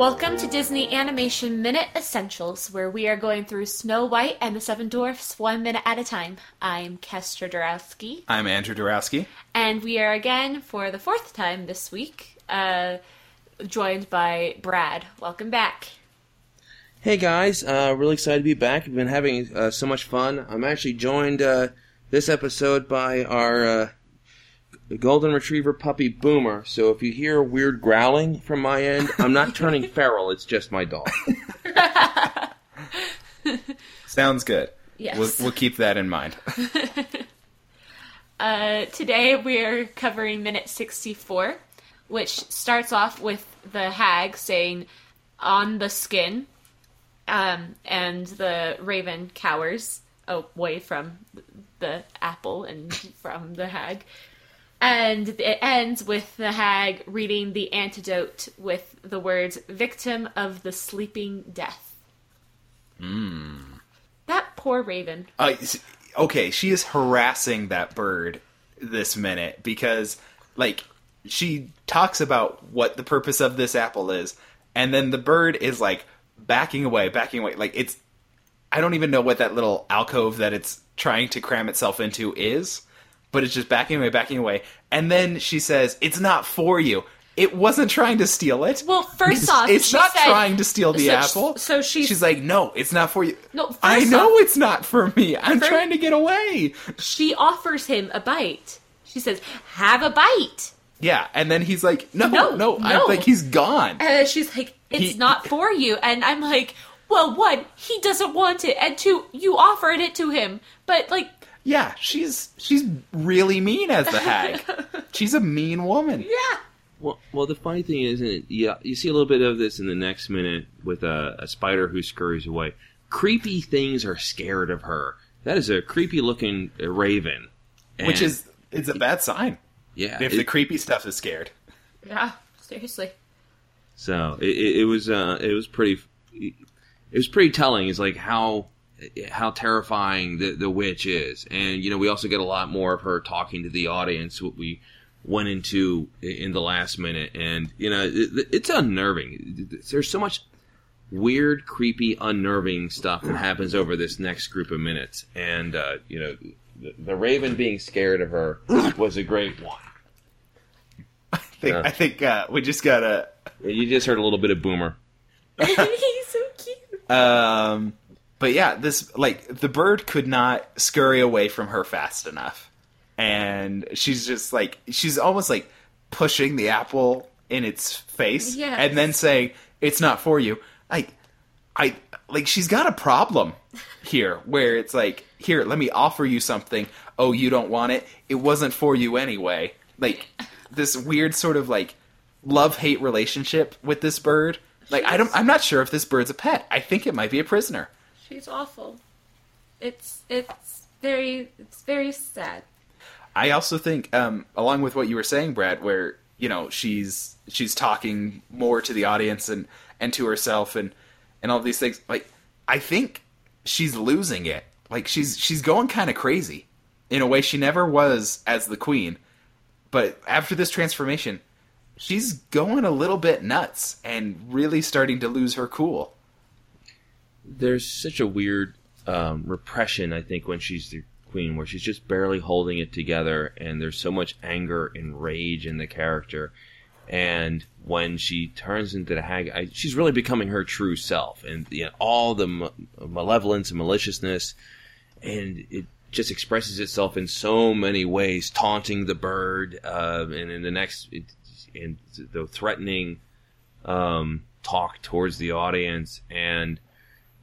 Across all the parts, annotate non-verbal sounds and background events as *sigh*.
Welcome to Disney Animation Minute Essentials, where we are going through Snow White and the Seven Dwarfs one minute at a time. I'm Kestra Dorowski, I'm Andrew Dorowski. and we are again for the fourth time this week, uh, joined by Brad. Welcome back. Hey guys, uh, really excited to be back. We've been having uh, so much fun. I'm actually joined uh, this episode by our uh, golden retriever puppy Boomer. So if you hear weird growling from my end, I'm not turning *laughs* feral. It's just my dog. *laughs* Sounds good. Yes. We'll, we'll keep that in mind. *laughs* Uh, today we're covering minute 64, which starts off with the hag saying, on the skin, um, and the raven cowers away from the apple and from the hag. And it ends with the hag reading the antidote with the words, victim of the sleeping death. That poor raven. Uh, okay, she is harassing that bird this minute because, like, she talks about what the purpose of this apple is, and then the bird is like backing away, backing away. Like it's, I don't even know what that little alcove that it's trying to cram itself into is, but it's just backing away, backing away, and then she says, "It's not for you." It wasn't trying to steal it. Well, first It's- off, it's not said- trying to steal the so- apple. so she's- she's like, "No, it's not for you." No, first I know off- it's not for me. I'm Fir- trying to get away. she offers him a bite. She says, "Have a bite," Yeah, and then he's like, "No, No, no, no. I'm like he's gone." and then she's like, "It's He- not for you." And I'm like, "Well, one, he doesn't want it, and two, you offered it to him." But like, Yeah, she's she's really mean as the *laughs* hag. she's a mean woman. yeah, Well, well, the funny thing is, is yeah, you see a little bit of this in the next minute with a, a spider who scurries away. Creepy things are scared of her. That is a creepy looking raven. Which is it's a bad sign yeah, if it- the creepy stuff is scared. yeah, seriously. So it, it, it was uh, it was pretty it was pretty telling. It's like how how terrifying the the witch is, and you know we also get a lot more of her talking to the audience. What we went into in the last minute, and you know it, it's unnerving. There's so much weird, creepy, unnerving stuff that happens over this next group of minutes, and uh, you know the, the raven being scared of her was a great one. *laughs* I think Yeah. I think uh, we just gotta You just heard a little bit of boomer. *laughs* He's so cute. um but yeah, this like the bird could not scurry away from her fast enough. And she's just like she's almost like pushing the apple in its face Yes. and then saying it's not for you. Like I like she's got a problem here where it's like here, let me offer you something. Oh, you don't want it. It wasn't for you anyway. Like this weird sort of like love-hate relationship with this bird. Like I don't I'm not sure if this bird's a pet. I think it might be a prisoner. She's awful. It's it's very it's very sad. I also think, um, along with what you were saying, Brad, where you know she's she's talking more to the audience and and to herself and and all these things. Like I think she's losing it. Like she's she's going kind of crazy in a way she never was as the queen. But after this transformation, she's going a little bit nuts and really starting to lose her cool. There's such a weird um, repression, I think, when she's the queen, where she's just barely holding it together, and there's so much anger and rage in the character. And when she turns into the hag, I, she's really becoming her true self, and you know, all the ma- malevolence and maliciousness, and it just expresses itself in so many ways, taunting the bird, uh, and in the next, it, and the threatening um, talk towards the audience, and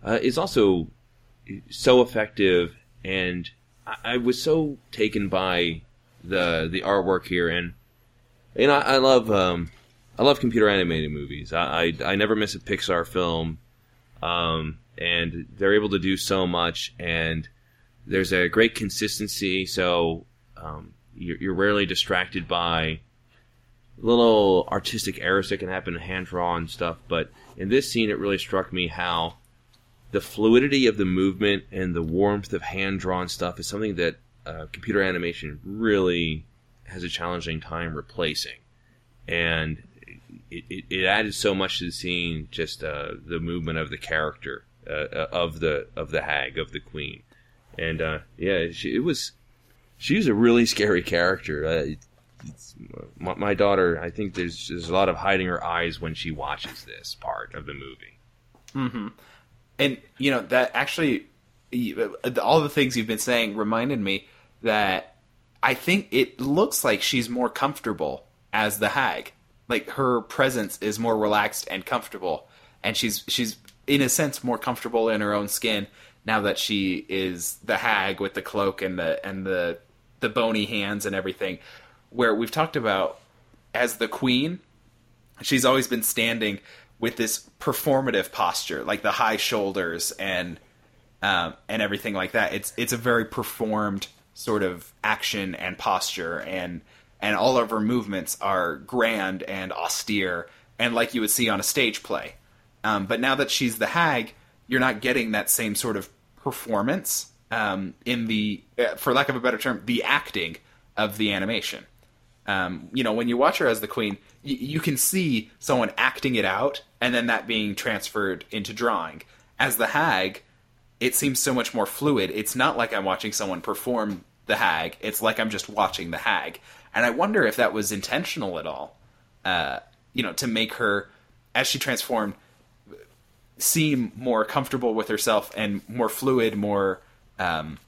uh, is also so effective, and I, I was so taken by the the artwork here, and know I, I love um, I love computer animated movies. I, I I never miss a Pixar film, um, and they're able to do so much, and there's a great consistency. So um, you're, you're rarely distracted by little artistic errors that can happen in hand drawn stuff. But in this scene, it really struck me how the fluidity of the movement and the warmth of hand drawn stuff is something that uh, computer animation really has a challenging time replacing. And it, it, it added so much to the scene, just uh, the movement of the character uh, uh, of the of the hag of the queen, and uh, yeah, she, it was she was a really scary character. Uh, my, my daughter, I think there's there's a lot of hiding her eyes when she watches this part of the movie. And you know that actually, all the things you've been saying reminded me that I think it looks like she's more comfortable as the hag. Like her presence is more relaxed and comfortable, and she's she's in a sense more comfortable in her own skin now that she is the hag with the cloak and the and the the bony hands and everything. Where we've talked about as the queen, she's always been standing with this performative posture, like the high shoulders and um, and everything like that. It's it's a very performed sort of action and posture, and and all of her movements are grand and austere, and like you would see on a stage play. Um, but now that she's the hag, you're not getting that same sort of performance um, in the, uh, for lack of a better term, the acting of the animation um, you know, when you watch her as the queen, you can see someone acting it out, and then that being transferred into drawing. As the hag, it seems so much more fluid. It's not like I'm watching someone perform the hag. It's like I'm just watching the hag, and I wonder if that was intentional at all. Uh, you know, to make her, as she transformed, seem more comfortable with herself and more fluid, more. Um,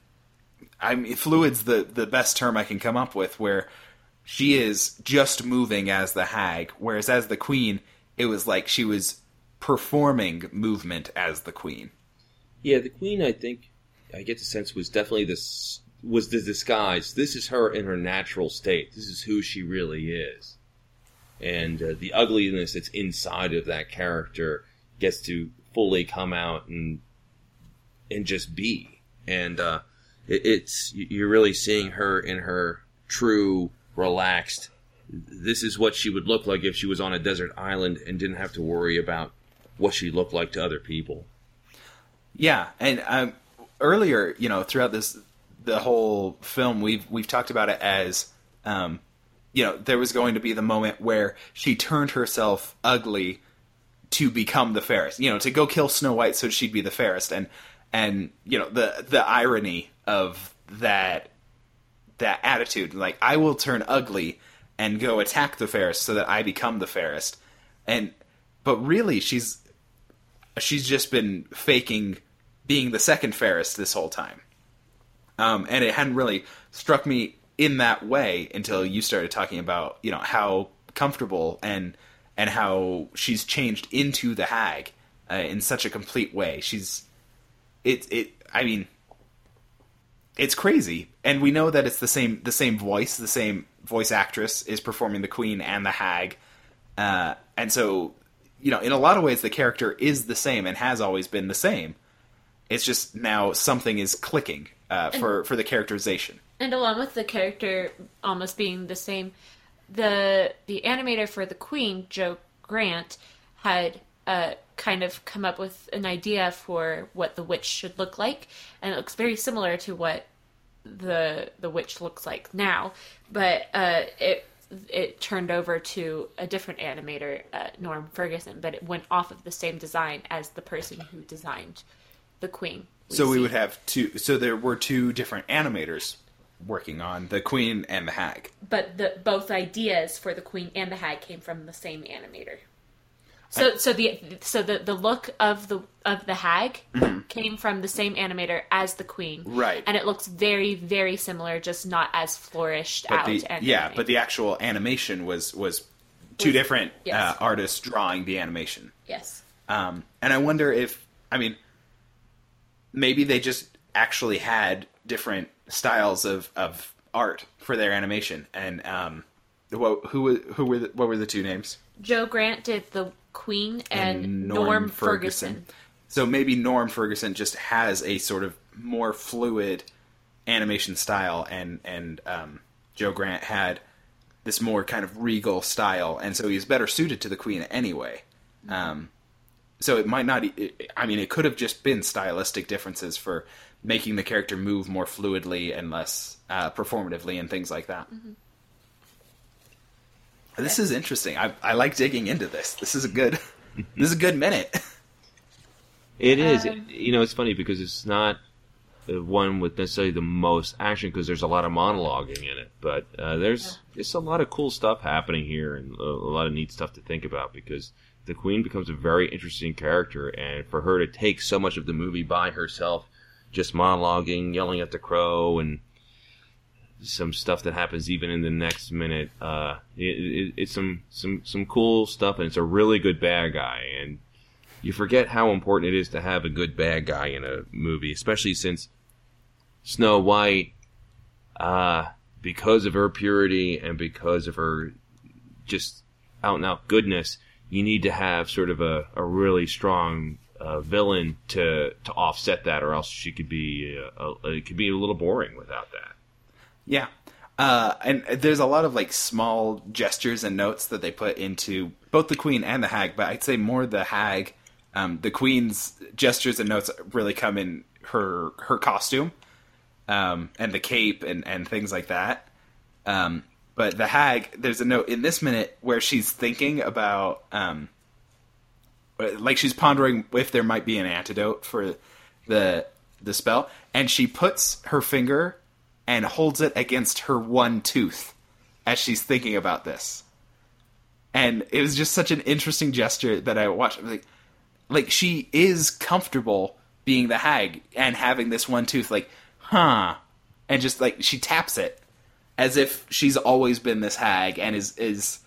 I mean, fluid's the the best term I can come up with. Where she is just moving as the hag, whereas as the queen, it was like she was performing movement as the queen. Yeah, the queen. I think I get the sense was definitely this was the disguise. This is her in her natural state. This is who she really is, and uh, the ugliness that's inside of that character gets to fully come out and and just be. And uh, it, it's you're really seeing her in her true, relaxed. This is what she would look like if she was on a desert island and didn't have to worry about what she looked like to other people. Yeah, and um, earlier, you know, throughout this the whole film, we've we've talked about it as, um, you know, there was going to be the moment where she turned herself ugly to become the fairest. You know, to go kill Snow White so she'd be the fairest, and and you know the the irony of that that attitude, like I will turn ugly and go attack the fairest so that I become the fairest, and but really she's she's just been faking being the second fairest this whole time. Um, and it hadn't really struck me in that way until you started talking about, you know, how comfortable and and how she's changed into the hag uh, in such a complete way. She's it it I mean it's crazy. And we know that it's the same the same voice, the same voice actress is performing the queen and the hag. Uh, and so you know, in a lot of ways, the character is the same and has always been the same. It's just now something is clicking uh, for for the characterization. And along with the character almost being the same, the the animator for the Queen, Joe Grant, had uh, kind of come up with an idea for what the witch should look like, and it looks very similar to what the the witch looks like now, but uh, it it turned over to a different animator, uh, Norm Ferguson, but it went off of the same design as the person who designed the Queen. So we would have two. So there were two different animators working on the queen and the hag. but the both ideas for the queen and the hag came from the same animator. So so the so the, the look of the of the hag came from the same animator as the queen. Mm-hmm. Right. And it looks very very similar just not as flourished But out the and yeah, but the actual animation was was two different yes. uh, artists drawing the animation. yes. Um, and I wonder if, I mean, maybe they just actually had different styles of, of art for their animation. And um, what, who who were the, what were the two names? Joe Grant did the queen and, Norm, Ferguson. So maybe Norm Ferguson just has a sort of more fluid animation style, and and um, Joe Grant had this more kind of regal style, and so he's better suited to the Queen anyway. Um, so it might not. I mean, it could have just been stylistic differences for making the character move more fluidly and less uh, performatively, and things like that. This is interesting. I I like digging into this. This is a good. *laughs* this is a good minute. It is. Um, you know, it's funny because it's not the one with necessarily the most action because there's a lot of monologuing in it. But uh, there's there's a lot of cool stuff happening here and a, a lot of neat stuff to think about because the Queen becomes a very interesting character, and for her to take so much of the movie by herself, just monologuing, yelling at the crow, and some stuff that happens even in the next minute. Uh, it, it, it's some some some cool stuff, and it's a really good bad guy, and you forget how important it is to have a good bad guy in a movie, especially since Snow White, uh, because of her purity and because of her just out and out goodness, you need to have sort of a, a really strong uh, villain to to offset that, or else she could be uh, a, it could be a little boring without that. Yeah. Uh, and there's a lot of like small gestures and notes that they put into both the queen and the hag, but I'd say more the hag. Um, the queen's gestures and notes really come in her her costume, um, and the cape and and things like that. Um, but the hag, there's a note in this minute where she's thinking about, um, like she's pondering if there might be an antidote for the the spell, and she puts her finger and holds it against her one tooth as she's thinking about this. And it was just such an interesting gesture that I watched. Like, like she is comfortable being the hag and having this one tooth. Like, huh? And just like she taps it as if she's always been this hag and is is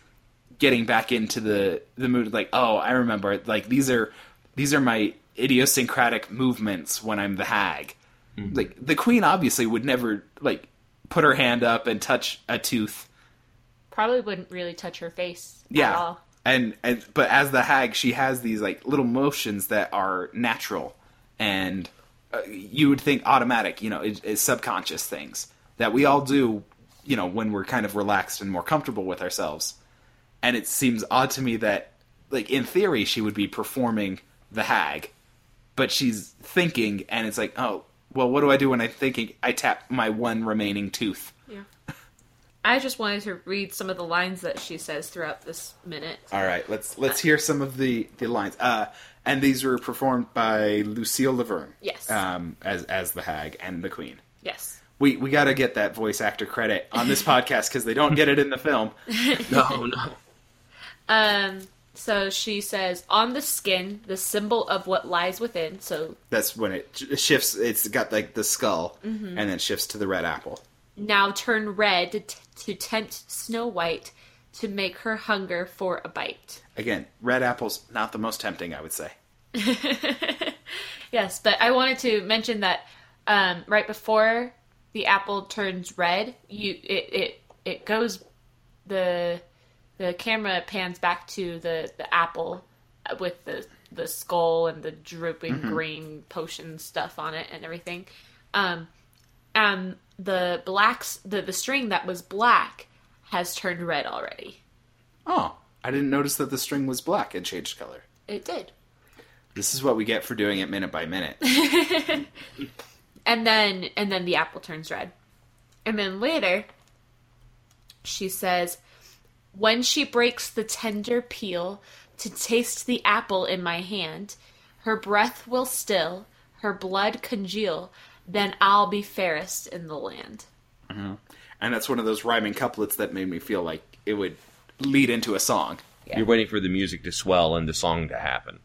getting back into the the mood. Like, oh, I remember. Like these are these are my idiosyncratic movements when I'm the hag. Like the queen obviously would never like put her hand up and touch a tooth. Probably wouldn't really touch her face at Yeah. all. And and but as the hag, she has these like little motions that are natural and uh, you would think automatic, you know, is, is subconscious things that we all do, you know, when we're kind of relaxed and more comfortable with ourselves. And it seems odd to me that like in theory she would be performing the hag, but she's thinking and it's like, "Oh, well, what do I do when I'm thinking? I tap my one remaining tooth." Yeah. I just wanted to read some of the lines that she says throughout this minute. All right, let's let's hear some of the the lines. Uh, and these were performed by Lucille La Verne. Yes. Um, as as the hag and the queen. Yes. We we got to get that voice actor credit on this *laughs* podcast because they don't get it in the film. *laughs* No, no. Um. So she says, "On the skin, the symbol of what lies within." So That's when it shifts. It's got like the skull, Mm-hmm. and then shifts to the red apple. now turn red to, to tempt Snow White to make her hunger for a bite. Again, red apple's not the most tempting, I would say. *laughs* Yes, but I wanted to mention that um, right before the apple turns red, you it it it goes the the camera pans back to the the apple with the the skull and the drooping green potion stuff on it and everything. Um, and the blacks the the string that was black has turned red already. Oh, I didn't notice that the string was black and changed color. It did. This is what we get for doing it minute by minute. *laughs* *laughs* and then and then the apple turns red and then later she says when she breaks the tender peel to taste the apple in my hand her breath will still her blood congeal then i'll be fairest in the land mm-hmm. and that's one of those rhyming couplets that made me feel like it would lead into a song. Yeah. You're waiting for the music to swell and the song to happen.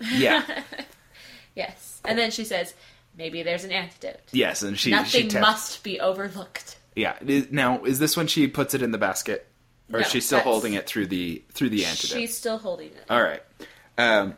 Yeah. *laughs* yes and then she says maybe there's an antidote yes, and she she nothing must be overlooked Yeah. Now, is this when she puts it in the basket, or is she still holding it through the through the antidote? she's still holding it All right. Um,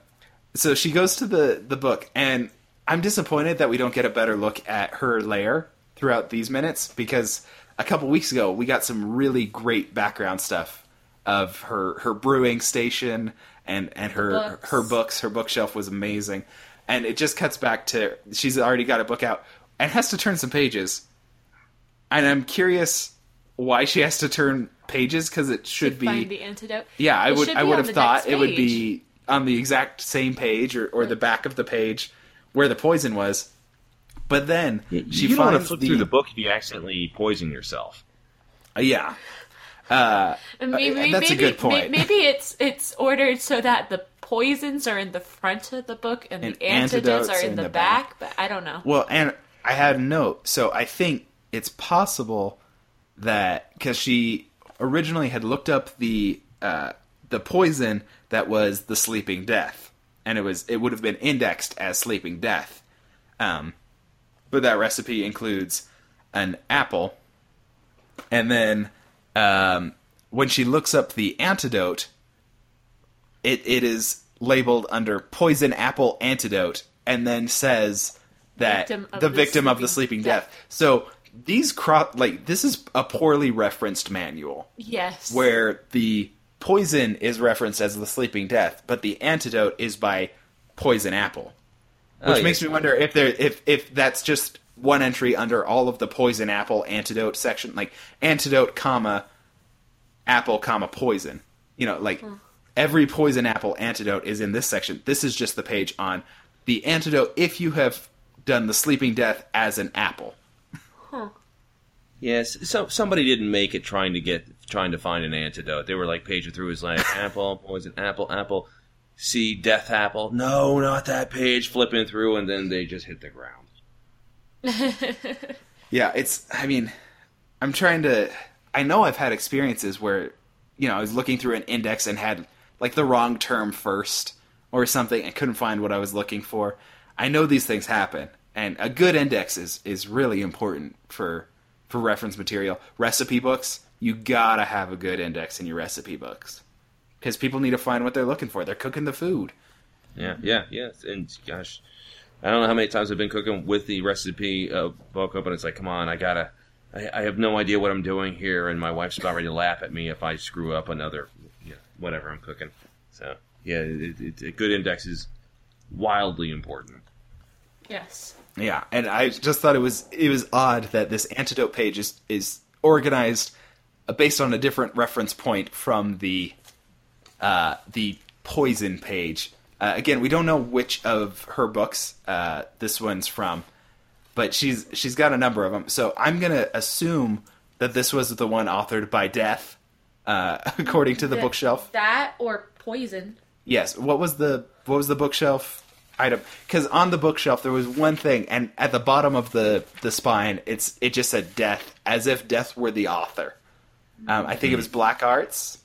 so she goes to the the book, and I'm disappointed that we don't get a better look at her lair throughout these minutes because a couple weeks ago we got some really great background stuff of her her brewing station and and her books. her books. Her bookshelf was amazing, and it just cuts back to she's already got a book out and has to turn some pages. And I'm curious why she has to turn pages because it should be find the antidote yeah, I It would I would have thought it would be on the exact same page or, or the back of the page where the poison was. But then she you don't want to finds flip the, through the book if you accidentally poison yourself. Uh, yeah. Uh, Maybe, that's a good point. Maybe it's it's ordered so that the poisons are in the front of the book and, And the antidotes, antidotes are in, the, back, But I don't know. Well, and I had a note, so I think it's possible that because she originally had looked up the uh, the poison that was the sleeping death, and it was it would have been indexed as sleeping death, um, but that recipe includes an apple, and then um, when she looks up the antidote, it it is labeled under poison apple antidote, and then says that Victim the the victim of the sleeping sleeping death. So these cro- like this is a poorly referenced manual Yes. where the poison is referenced as the sleeping death, but the antidote is by poison apple, oh, which Oh, makes yes. me wonder if there if if that's just one entry under all of the poison apple antidote section, like antidote comma apple comma poison. You know, like hmm. every poison apple antidote is in this section. This is just the page on the antidote if you have done the sleeping death as an apple. Yes, so somebody didn't make it trying to get trying to find an antidote. They were like paging through his like *laughs* apple, poison, apple, apple, see death apple. No, not that page. Flipping through, and then they just hit the ground. *laughs* Yeah, it's. I mean, I'm trying to. I know I've had experiences where, you know, I was looking through an index and had like the wrong term first or something and couldn't find what I was looking for. I know these things happen, and a good index is is really important for for reference material. Recipe books, you gotta have a good index in your recipe books because people need to find what they're looking for. They're cooking the food. Yeah, yeah, yeah. And gosh, I don't know how many times I've been cooking with the recipe uh, book open. It's like, come on, I gotta. I, I have no idea what I'm doing here, and my wife's about ready to laugh at me if I screw up another, yeah, whatever I'm cooking. So yeah, it, it, a good index is wildly important. yes. Yeah, and I just thought it was it was odd that this antidote page is is organized uh, based on a different reference point from the uh, the poison page. Uh, again, we don't know which of her books uh, this one's from, but she's she's got a number of them. So I'm gonna assume that this was the one authored by Death, uh, *laughs* according to the That- bookshelf. That or poison. Yes. What was the what was the bookshelf item? Because on the bookshelf there was one thing, and at the bottom of the the spine, it's it just said death, as if death were the author. Um, I think it was Black Arts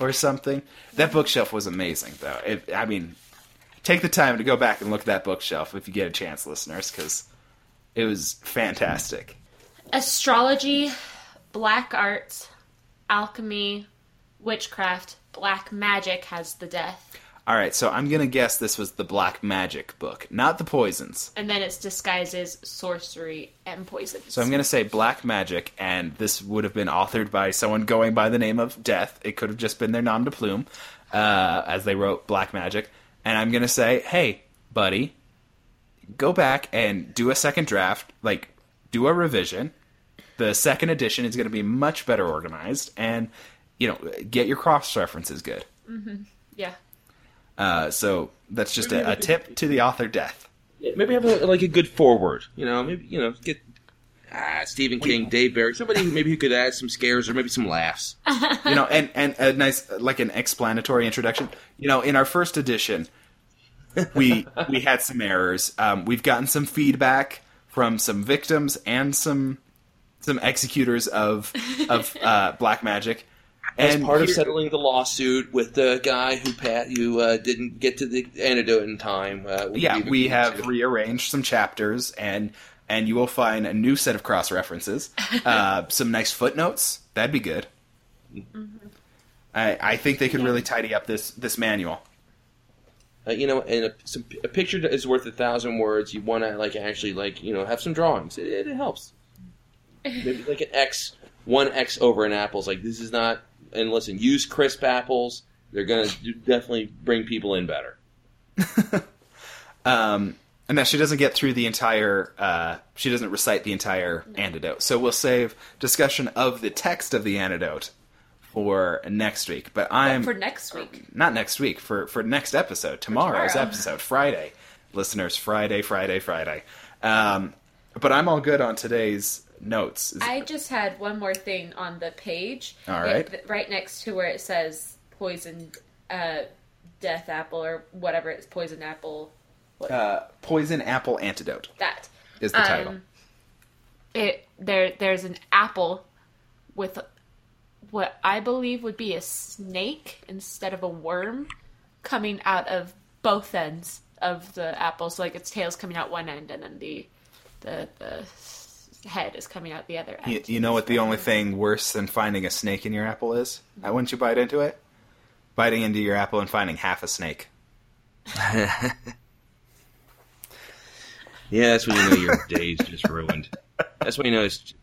or something. That bookshelf was amazing, though. It, I mean, take the time to go back and look at that bookshelf if you get a chance, listeners, because it was fantastic. Astrology, black arts, alchemy, witchcraft, black magic has the death. All right, so I'm gonna guess this was the Black Magic book, not the poisons. And then it's disguises sorcery and poisons. So I'm going to say Black Magic, and this would have been authored by someone going by the name of Death. It could have just been their nom de plume, uh, as they wrote Black Magic. And I'm going to say, hey, buddy, go back and do a second draft, like, do a revision. The second edition is going to be much better organized, and, you know, get your cross references good. yeah. Uh, so that's just a, a tip to the author, Death. Maybe have a, like a good forward. You know, maybe you know get ah, Stephen King, Dave Barry, somebody maybe who could add some scares or maybe some laughs. you know, and and a nice like an explanatory introduction. You know, in our first edition, we we had some errors. Um, we've gotten some feedback from some victims and some some executors of of uh, black magic. As And part of settling the lawsuit with the guy who Pat who uh, didn't get to the antidote in time, uh, yeah, we've we agreed have to- rearranged some chapters, and and you will find a new set of cross references, *laughs* uh, some nice footnotes. That'd be good. I I think they could really tidy up this this manual. Uh, you know, and a, some, a picture is worth a thousand words. You want to like actually like you know have some drawings. It, it, helps. *laughs* Maybe like an X, one X over an apple is like this is not. And listen, use crisp apples. They're gonna definitely bring people in better. *laughs* Um, and now she doesn't get through the entire. Uh, she doesn't recite the entire antidote. So we'll save discussion of the text of the antidote for next week. But I'm For next week. not next week for for next episode tomorrow's tomorrow. episode friday listeners friday friday friday um, but i'm all good on today's notes. I just had one more thing on the page. All right. It- right next to where it says poison, uh, death apple or whatever it's poison apple. What, uh, Poison Apple Antidote that is the title. Um, it there there's an apple with what I believe would be a snake instead of a worm coming out of both ends of the apple. So like its tail's coming out one end and then the the the head is coming out the other end. You, you know what the only thing worse than finding a snake in your apple is? Uh, Wouldn't you bite into it? Biting into your apple and finding half a snake. *laughs* Yeah, that's when you know your day's just ruined. That's when you know it's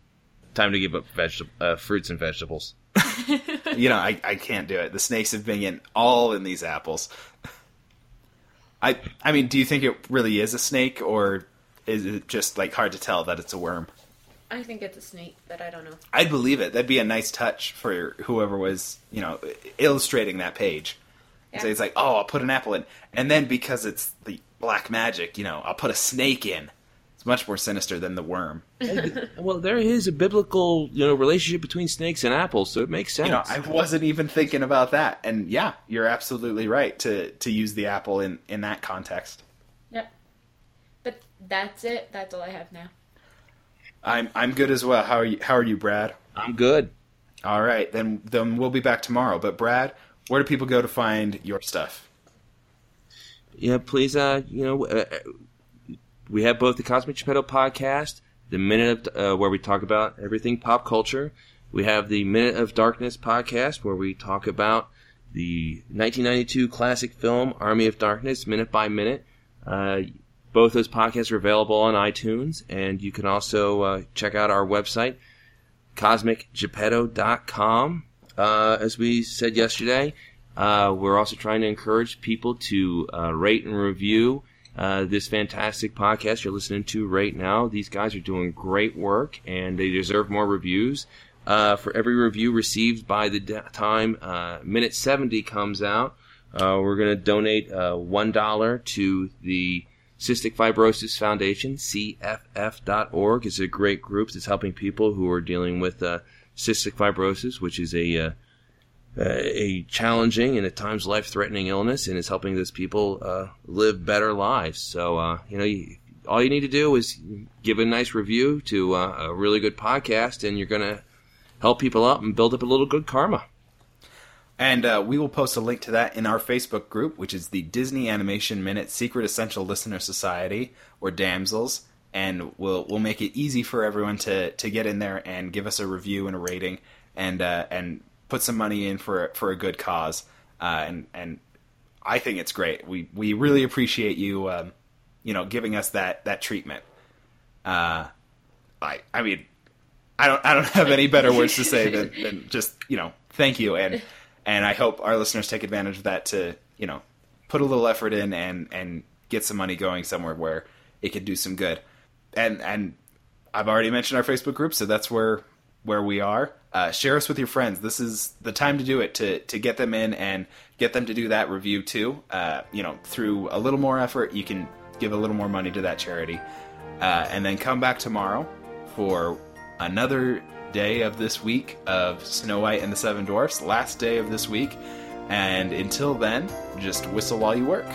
time to give up vegetable uh, fruits and vegetables. *laughs* you know, I, I can't do it. The snakes have been in all in these apples. I I mean, do you think it really is a snake, or is it just like hard to tell that it's a worm? I think it's a snake, but I don't know. I'd believe it. That'd be a nice touch for whoever was, you know, illustrating that page. Yeah. So it's like, oh, I'll put an apple in, and then because it's the black magic, you know, I'll put a snake in. It's much more sinister than the worm. *laughs* Well, there is a biblical, you know, relationship between snakes and apples, so it makes sense. You know, I wasn't even thinking about that, and yeah, you're absolutely right to to use the apple in in that context. Yep. But that's it. That's all I have now. I'm I'm good as well. How are you? How are you, Brad? I'm good. All right, then then we'll be back tomorrow. But Brad, where do people go to find your stuff? Yeah, please, uh, you know, uh, we have both the Cosmic Geppetto podcast, the Minute of, uh, where we talk about everything pop culture. We have the Minute of Darkness podcast, where we talk about the 1992 classic film Army of Darkness, minute by minute. Uh, both those podcasts are available on iTunes, and you can also uh, check out our website, cosmicgeppetto.com. Uh, as we said yesterday, uh, we're also trying to encourage people to uh, rate and review uh, this fantastic podcast you're listening to right now. These guys are doing great work, and they deserve more reviews. Uh, for every review received by the d- time uh, minute 70 comes out, we're going to donate uh, $1 to the Cystic Fibrosis Foundation, CFF.org. is a great group that's helping people who are dealing with uh, cystic fibrosis, which is a uh, a challenging and at times life threatening illness, and is helping those people uh, live better lives. So, uh, you know, you, all you need to do is give a nice review to uh, a really good podcast, and you're going to help people out and build up a little good karma. And uh, we will post a link to that in our Facebook group, which is the Disney Animation Minute Secret Essential Listener Society, or DAMSELS. And we'll we'll make it easy for everyone to, to get in there and give us a review and a rating, and uh, and put some money in for for a good cause. Uh, and and I think it's great. We we really appreciate you, um, you know, giving us that that treatment. Uh, I I mean, I don't I don't have any better words to say than, than just you know thank you and and I hope our listeners take advantage of that to you know put a little effort in and and get some money going somewhere where it could do some good. And and I've already mentioned our Facebook group, so that's where where we are. Uh, share us with your friends. This is the time to do it to to get them in and get them to do that review too. Uh, you know, through a little more effort, you can give a little more money to that charity, uh, and then come back tomorrow for another day of this week of Snow White and the Seven Dwarfs. Last day of this week, and until then, just whistle while you work.